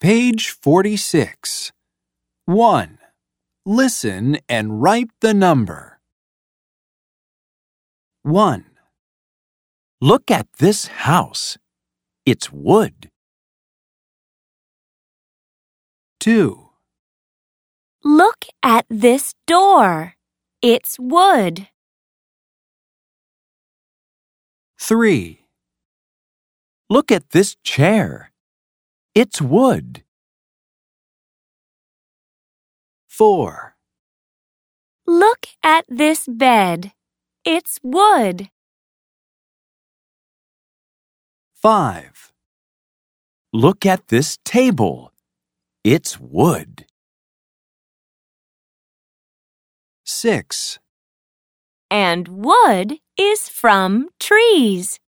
Page 46. 1. Listen and write the number. 1, Look at this house. It's wood. 2, Look at this door. It's wood. 3, Look at this chair. It's wood. 4, Look at this bed. It's wood. 5, Look at this table. It's wood. 6, And wood is from trees.